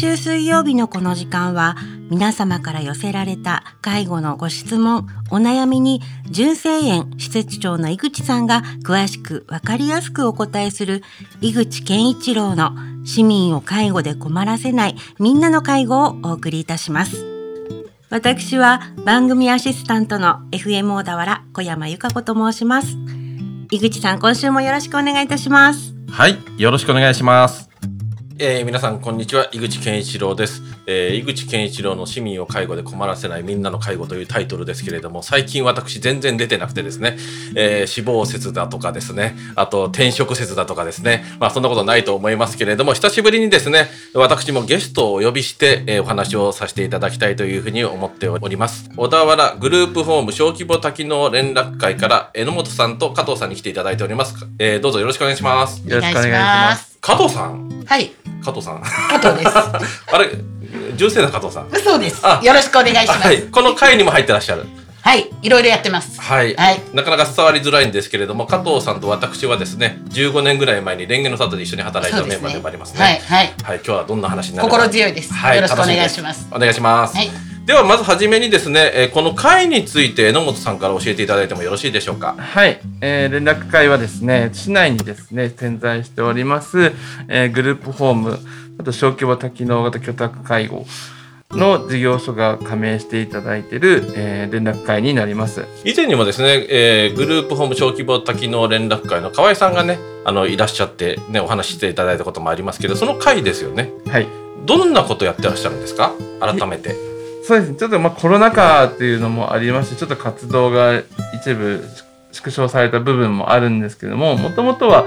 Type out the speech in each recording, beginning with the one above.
週水曜日のこの時間は皆様から寄せられた介護のご質問、お悩みに純正園施設長の井口さんが詳しくわかりやすくお答えする井口健一郎の市民を介護で困らせないみんなの介護をお送りいたします。私は番組アシスタントの FM 小田原小山由香子と申します。井口さん、今週もよろしくお願いいたします。はい、よろしくお願いします。えー、皆さんこんにちは。井口健一郎です、えー、井口健一郎の市民を介護で困らせないみんなの介護というタイトルですけれども最近私全然出てなくてですね、えー、死亡説だとかですね。あと転職説だとかですね。まあそんなことないと思いますけれども久しぶりにですね私もゲストをお呼びして、え、お話をさせていただきたいというふうに思っております。小田原グループホーム小規模多機能連絡会から榎本さんと加藤さんに来ていただいております、え、どうぞよろしくお願いします。よろしくお願いします。加藤さん？はい。加藤さん。加藤です。あれ純正な加藤さん。そうです。よろしくお願いします、はい、この会にも入ってらっしゃる。はい、いろいろやってます。はい、はい、なかなか伝わりづらいんですけれども、加藤さんと私はですね、15年ぐらい前にレンゲの里で一緒に働いたメンバーでもありますね。すねはい、はい、はい、今日はどんな話になる心強いです。はい、よろしくお願いします。お願いします。はい。ではまずはじめにですね、えー、この会について榎本さんから教えていただいてもよろしいでしょうか？はい、えー、連絡会はですね市内にですね点在しております、えー、グループホームあと小規模多機能型居宅介護の事業所が加盟していただいている、えー、連絡会になります。以前にもですね、えー、グループホーム小規模多機能連絡会の河合さんがねあのいらっしゃってねお話ししていただいたこともありますけどその会ですよね。はい。どんなことやってらっしゃるんですか？改めてそうですね。ちょっとまあコロナ禍っていうのもありましてちょっと活動が一部縮小された部分もあるんですけどももともとは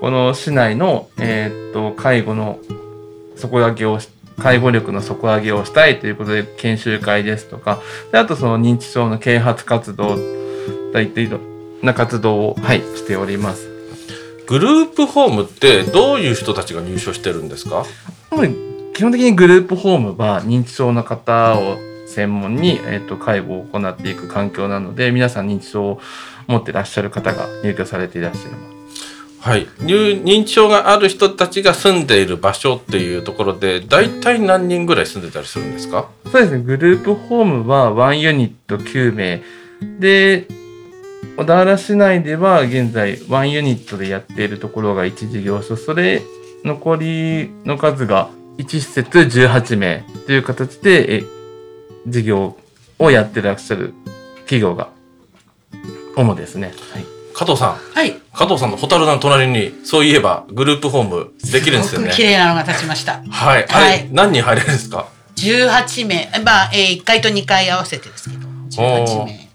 この市内の、えー、っと介護の底上げを介護力の底上げをしたいということで研修会ですとかであとその認知症の啓発活動といったな活動を、はい、しております。グループホームってどういう人たちが入所してるんですか？基本的にグループホームは認知症の方を専門に、えーと、介護を行っていく環境なので皆さん認知症を持ってらっしゃる方が入居されていらっしゃいます。はい、認知症がある人たちが住んでいる場所っていうところで大体何人ぐらい住んでたりするんですか？そうですね。グループホームは1ユニット9名で小田原市内では現在1ユニットでやっているところが1事業所。それ残りの数が1施設18名という形で、え、事業をやってらっしゃる企業が主ですね。はい。加藤さん。はい。加藤さんのホタルの隣に、そういえばグループホームできるんですよね。綺麗なのが立ちました。はい。はい。何人入れるんですか ?18 名。まあ、えー、1階と2階合わせてですけど、18名。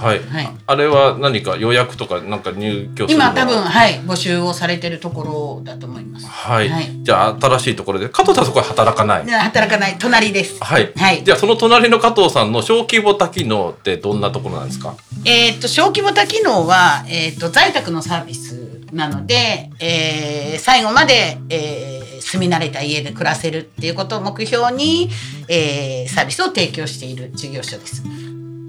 はい、はい、あれは何か予約とかなんか入居する今多分はい募集をされてるところだと思います。はい、はい、じゃあ新しいところで。加藤さんそこは働かない？働かない。隣です。はい、はい、じゃあその隣の加藤さんの小規模多機能ってどんなところなんですか？えっと小規模多機能は、えー、っと在宅のサービスなので、えー、最後まで、えー、住み慣れた家で暮らせるっていうことを目標に、えー、サービスを提供している事業所です。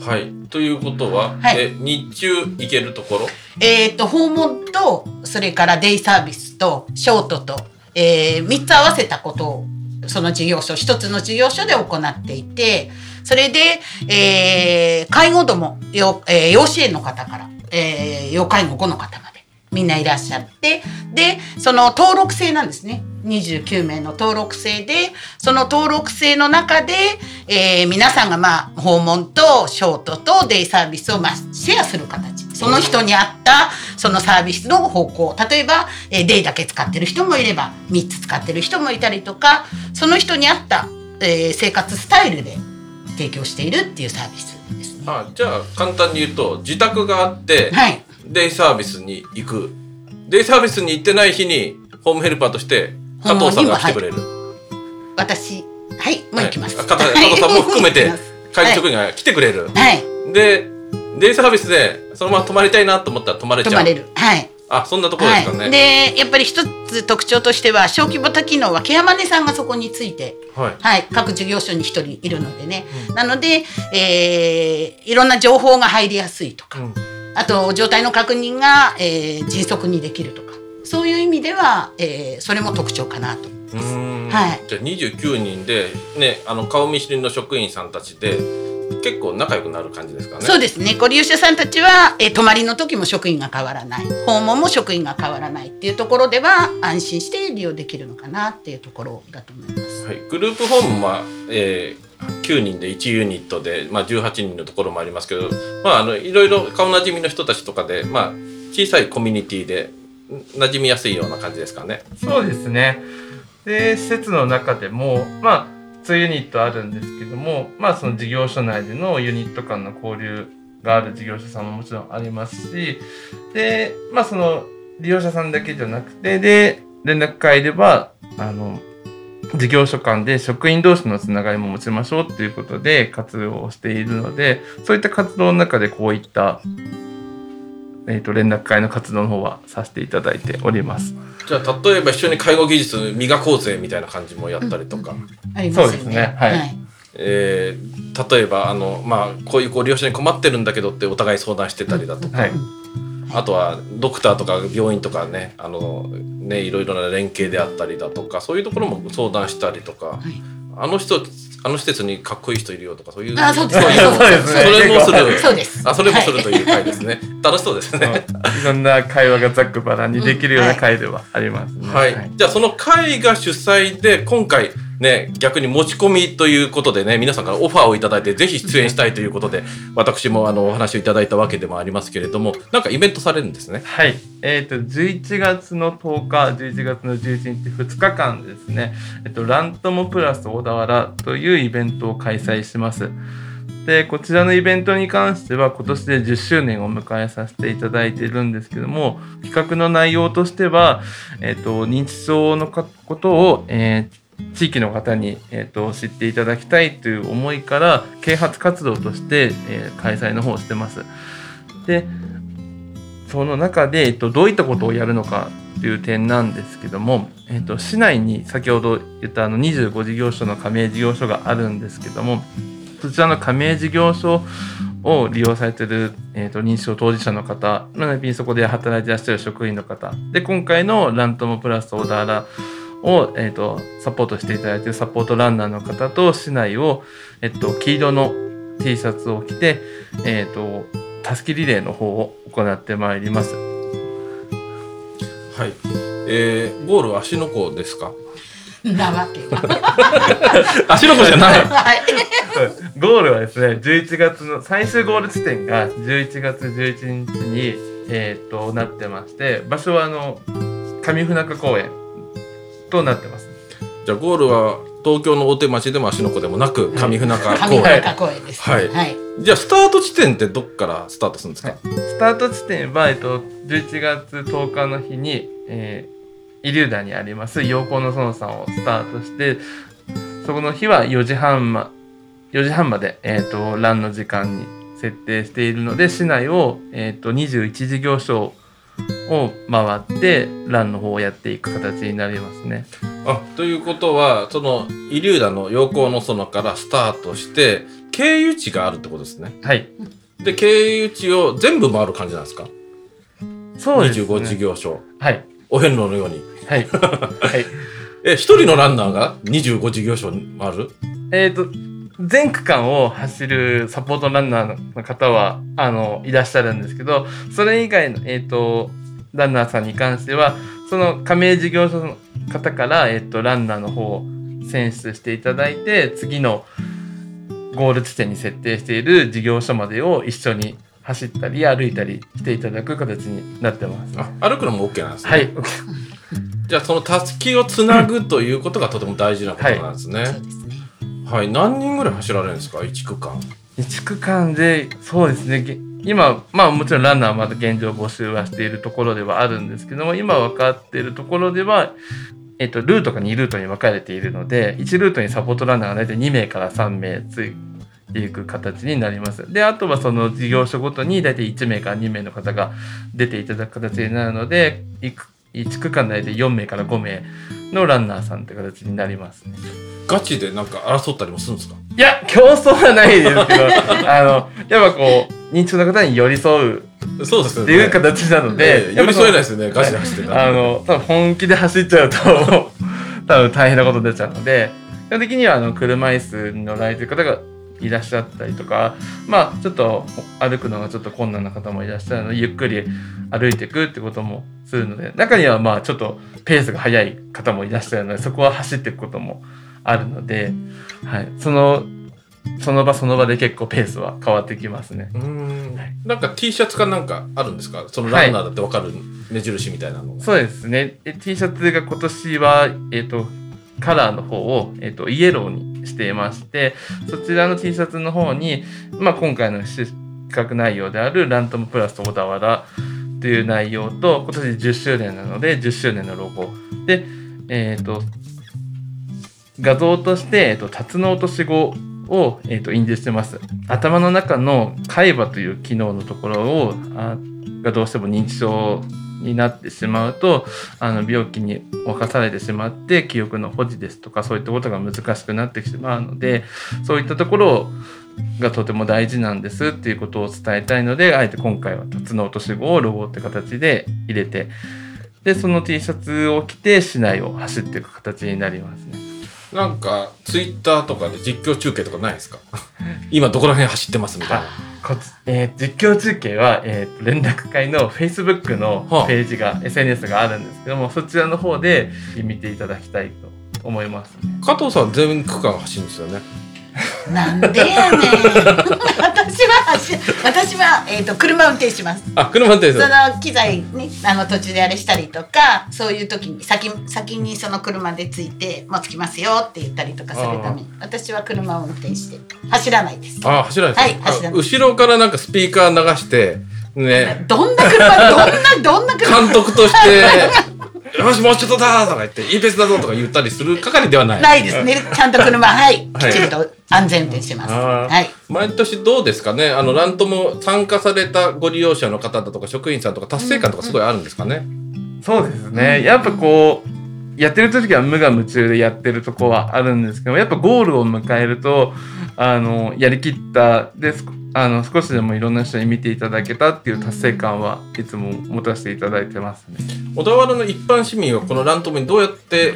はい。ということは、はい、え日中行けるところ？えっ、と、訪問と、それからデイサービスと、ショートと、えー、3つ合わせたことを、その事業所、一つの事業所で行っていて、それで、えー、介護度も、よえー、養子園の方から、えー、要介護後の方まで、みんないらっしゃって、で、その登録制なんですね。29名の登録制で、その登録制の中で、えー、皆さんがまあ、訪問とショートとデイサービスをまあ、シェアする形。その人に合ったそのサービスの方向。例えば、えー、デイだけ使ってる人もいれば、3つ使ってる人もいたりとか、その人に合った、えー、生活スタイルで提供しているっていうサービスですね。あじゃあ、簡単に言うと、自宅があって、はい、デイサービスに行く。デイサービスに行ってない日に、ホームヘルパーとして加藤さんが来てくれる。私、はい、もう行きます。加藤さんも 含めて、会議職員が来てくれる。はい。で、デイサービスで、そのまま泊まりたいなと思ったら泊まれちゃう。泊まれる。はい。あ、そんなところですかね。はい、で、やっぱり一つ特徴としては、小規模多機能はケアマネさんがそこについて、はい、はい、各事業所に一人いるのでね。うん、なので、えー、いろんな情報が入りやすいとか、うん、あと、状態の確認が、えー、迅速にできるとか。そういう意味では、えー、それも特徴かなとはいじゃあ29人でねあの顔見知りの職員さんたちで結構仲良くなる感じですかね。そうですね。ご利用者さんたちは、えー泊まりの時も職員が変わらない、訪問も職員が変わらないっていうところでは安心して利用できるのかなっていうところだと思います。はい、グループホームは、えー、9人で1ユニットで、まあ、18人のところもありますけど、まあ、あのいろいろ顔なじみの人たちとかで、まあ、小さいコミュニティでん馴染みやすいような感じですかね。そうですね。で、施設の中でも、まあ、2ユニットあるんですけども、まあ、その事業所内でのユニット間の交流がある事業者さんももちろんありますし、で、まあ、その利用者さんだけじゃなくて、で、連絡会では、あの、事業所間で職員同士のつながりも持ちましょうということで活動をしているので、そういった活動の中でこういった、えっ、と、連絡会の活動の方はさせていただいております。じゃあ例えば一緒に介護技術磨こうぜみたいな感じもやったりとか、ありますよそうですね。はい。えー例えばあの、まあ、こういうご利用者に困ってるんだけどってお互い相談してたりだとか、はい。あとはドクターとか病院とかねあのねいろいろな連携であったりだとかそういうところも相談したりとか、い。あの人あの施設にかっこいい人いるよとかそういうあそうです。そういう そうですね。それもする。そうです。あそれもするという回ですね、楽しそうですね。いろんな会話がざっくばらんにできるような会ではありますね。はい、じゃあその会が主催で今回ね逆に持ち込みということでね皆さんからオファーをいただいてぜひ出演したいということで 私もあのお話をいただいたわけでもありますけれどもなんかイベントされるんですね。はい。えっ、と、11月の10日、11月の11日、2日間ですね、えっと、ラントモプラス小田原というイベントを開催します。で、こちらのイベントに関しては今年で10周年を迎えさせていただいているんですけども、企画の内容としては、えっと、認知症のかことを、えー地域の方に、えー、と知っていただきたいという思いから啓発活動として、えー開催の方をしてます。でその中で、えっと、どういったことをやるのかという点なんですけども、えっと、市内に先ほど言ったあの25事業所の加盟事業所があるんですけどもそちらの加盟事業所を利用されてる、えっと認知症当事者の方並びにそこで働いていらっしゃる職員の方で今回のラントモプラス小田原を、えっとサポートしていただいているサポートランナーの方と市内を、えっと黄色の T シャツを着て、えっとたすきリレーの方を行ってまいります。はい、えー、ゴールは芦ノ湖ですか？なわけは。芦ノ湖じゃない はい。ゴールはですね、11月の最終ゴール地点が11月11日に、えー、となってまして、場所はあの上船中公園となってます。じゃあゴールは東京の大手町でも芦ノ湖でもなく上船中公園、上村公園です。はいはい。じゃあスタート地点ってどっからスタートするんですか、スタート地点は、えっと、11月10日の日に、えー、イリューダにあります陽光の園さんをスタートして、そこの日は4時半ま、4時半まで、えっ、と、ランの時間に設定しているので、市内を、えっ、と、21事業所を回って、ランの方をやっていく形になりますね。あということはそのイリューダの陽光の園からスタートして経由地があるってことですねはい。で経由地を全部回る感じなんですか？そうです、ね。25事業所はい。お遍路のようにはい。はい。え一人のランナーが25事業所回る？えっ、と、全区間を走るサポートランナーの方は、あの、いらっしゃるんですけど、それ以外の、えっ、と、ランナーさんに関しては、その加盟事業所の方から、えっ、と、ランナーの方を選出していただいて、次のゴール地点に設定している事業所までを一緒に走ったり歩いたりしていただく形になってます。あ歩くのも OK なんですね、はい。じゃあそのたすきをつなぐということがとても大事なことなんですねそうですね。はい、何人ぐらい走られるんですか？1区間1区間でそうですねげ今まあもちろんランナーはまだ現状募集はしているところではあるんですけども今分かっているところでは、えっと、ルートが2ルートに分かれているので1ルートにサポートランナーが大体2名から3名ついていく形になります。であとはその事業所ごとに大体1名から2名の方が出ていただく形になるので1区1区間で大体4名から5名のランナーさんって形になりますね。ガチでなんか争ったりもするんですか？いや、競争はないですけど、あの、やっぱこう、認知症の方に寄り添うそうですっていう形なので、ええ寄り添えないい。ですよねガチで走ってたらあの、多分本気で走っちゃうと、多分大変なこと出ちゃうので基本的にはあの車椅子に乗られてる方がいらっしゃったりとかまあちょっと歩くのがちょっと困難な方もいらっしゃるのでゆっくり歩いていくってこともするので中にはまあちょっとペースが速い方もいらっしゃるのでそこは走っていくこともあるので、はい、そのその場その場で結構ペースは変わってきますね。うん。なんか T シャツかなんかあるんですか？そのランナーだってわかる目印みたいなの、そうですね。え T シャツが今年は、えっ、と、カラーの方を、えっ、と、イエローにしていまして、そちらの T シャツの方に、まあ、今回の企画内容であるラントムプラス小田原という内容と、今年10周年なので、10周年のロゴ。で、えっ、と、画像として、えっ、と、タツノオトシゴを、えっ、と、印字してます。頭の中の海馬という機能のところを、あがどうしても認知症になってしまうとあの病気に侵されてしまって記憶の保持ですとかそういったことが難しくなってしまうのでそういったところがとても大事なんですっていうことを伝えたいのであえて今回はタツノオトシゴをロゴって形で入れてでその T シャツを着て市内を走っていく形になりますね。なんかツイッターとかで実況中継とかないですか？今どこら辺走ってますみたいなこつえー実況中継は、えーと連絡会の Facebook のはあ。ページが、SNS があるんですけどもそちらの方で見ていただきたいと思いますね。加藤さん全区間走るんですよね。なんでやねん 私はえー、と車運転します。あ車運転そですの機材ねあの途中であれしたりとかそういう時に先先にその車で着いてもう着きますよって言ったりとかするために私は車を運転して走らないです。あ走らないですはい走らない。あ後ろからなんかスピーカー流してね。どんな車どんなどんな車？監督として「よしもうちょっとだ!」とか言って「いいペースだぞ!」とか言ったりする係ではない。ないです。ねちゃんと車はいはい。きちんと安全運転してます。はい。毎年どうですかね？あのラントも参加されたご利用者の方だとか職員さんとか達成感とかすごいあるんですかね、そうですね。やっぱこう、やってる時は無我夢中でやってるとこはあるんですけど、やっぱゴールを迎えると、あの、やりきった、で、すこあの、少しでもいろんな人に見ていただけたっていう達成感はいつも持たせていただいてますね。小田原の一般市民はこのラントムにどうやって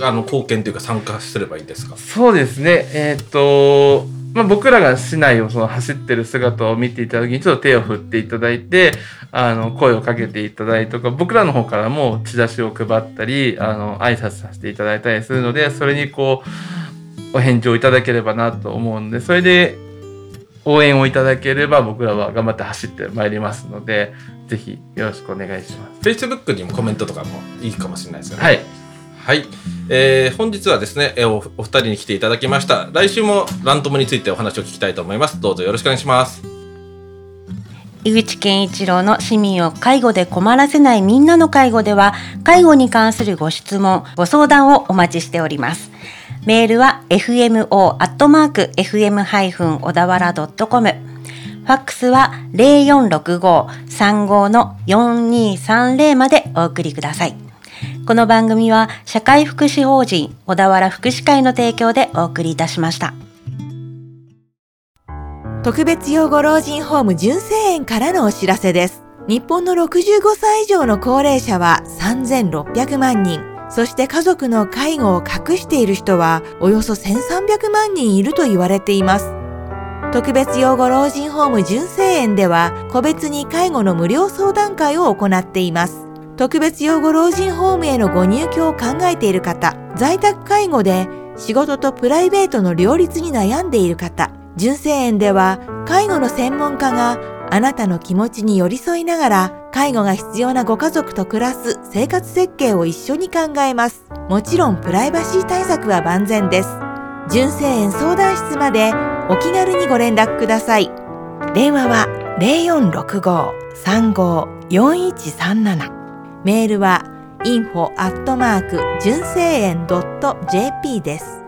あの貢献というか参加すればいいんですか？そうですね。えーっと、まあ、僕らが市内をその走ってる姿を見ていただきにちょっと手を振っていただいて、あの、声をかけていただいたりとか、僕らの方からもチラシを配ったり、あの、挨拶させていただいたりするので、それにこう、お返事をいただければなと思うので、それで応援をいただければ僕らは頑張って走ってまいりますので、ぜひよろしくお願いします。Facebook にもコメントとかもいいかもしれないですよねはい。はい、えー本日はですねおお二人に来ていただきました。来週もラントムについてお話を聞きたいと思います。どうぞよろしくお願いします。井口健一郎の市民を介護で困らせないみんなの介護では介護に関するご質問ご相談をお待ちしております。メールは fmo アットマーク fm ハイフン小田原ドットコムファックスは0465-35の4230までお送りください。この番組は社会福祉法人小田原福祉会の提供でお送りいたしました。特別養護老人ホーム純正園からのお知らせです。日本の65歳以上の高齢者は3600万人。そして家族の介護を隠している人はおよそ1300万人いると言われています。特別養護老人ホーム純正園では個別に介護の無料相談会を行っています。特別養護老人ホームへのご入居を考えている方、在宅介護で仕事とプライベートの両立に悩んでいる方、純正園では介護の専門家があなたの気持ちに寄り添いながら介護が必要なご家族と暮らす生活設計を一緒に考えます。もちろんプライバシー対策は万全です。純正園相談室までお気軽にご連絡ください。電話は0465-35-4137メールは info 純正円 .jp です。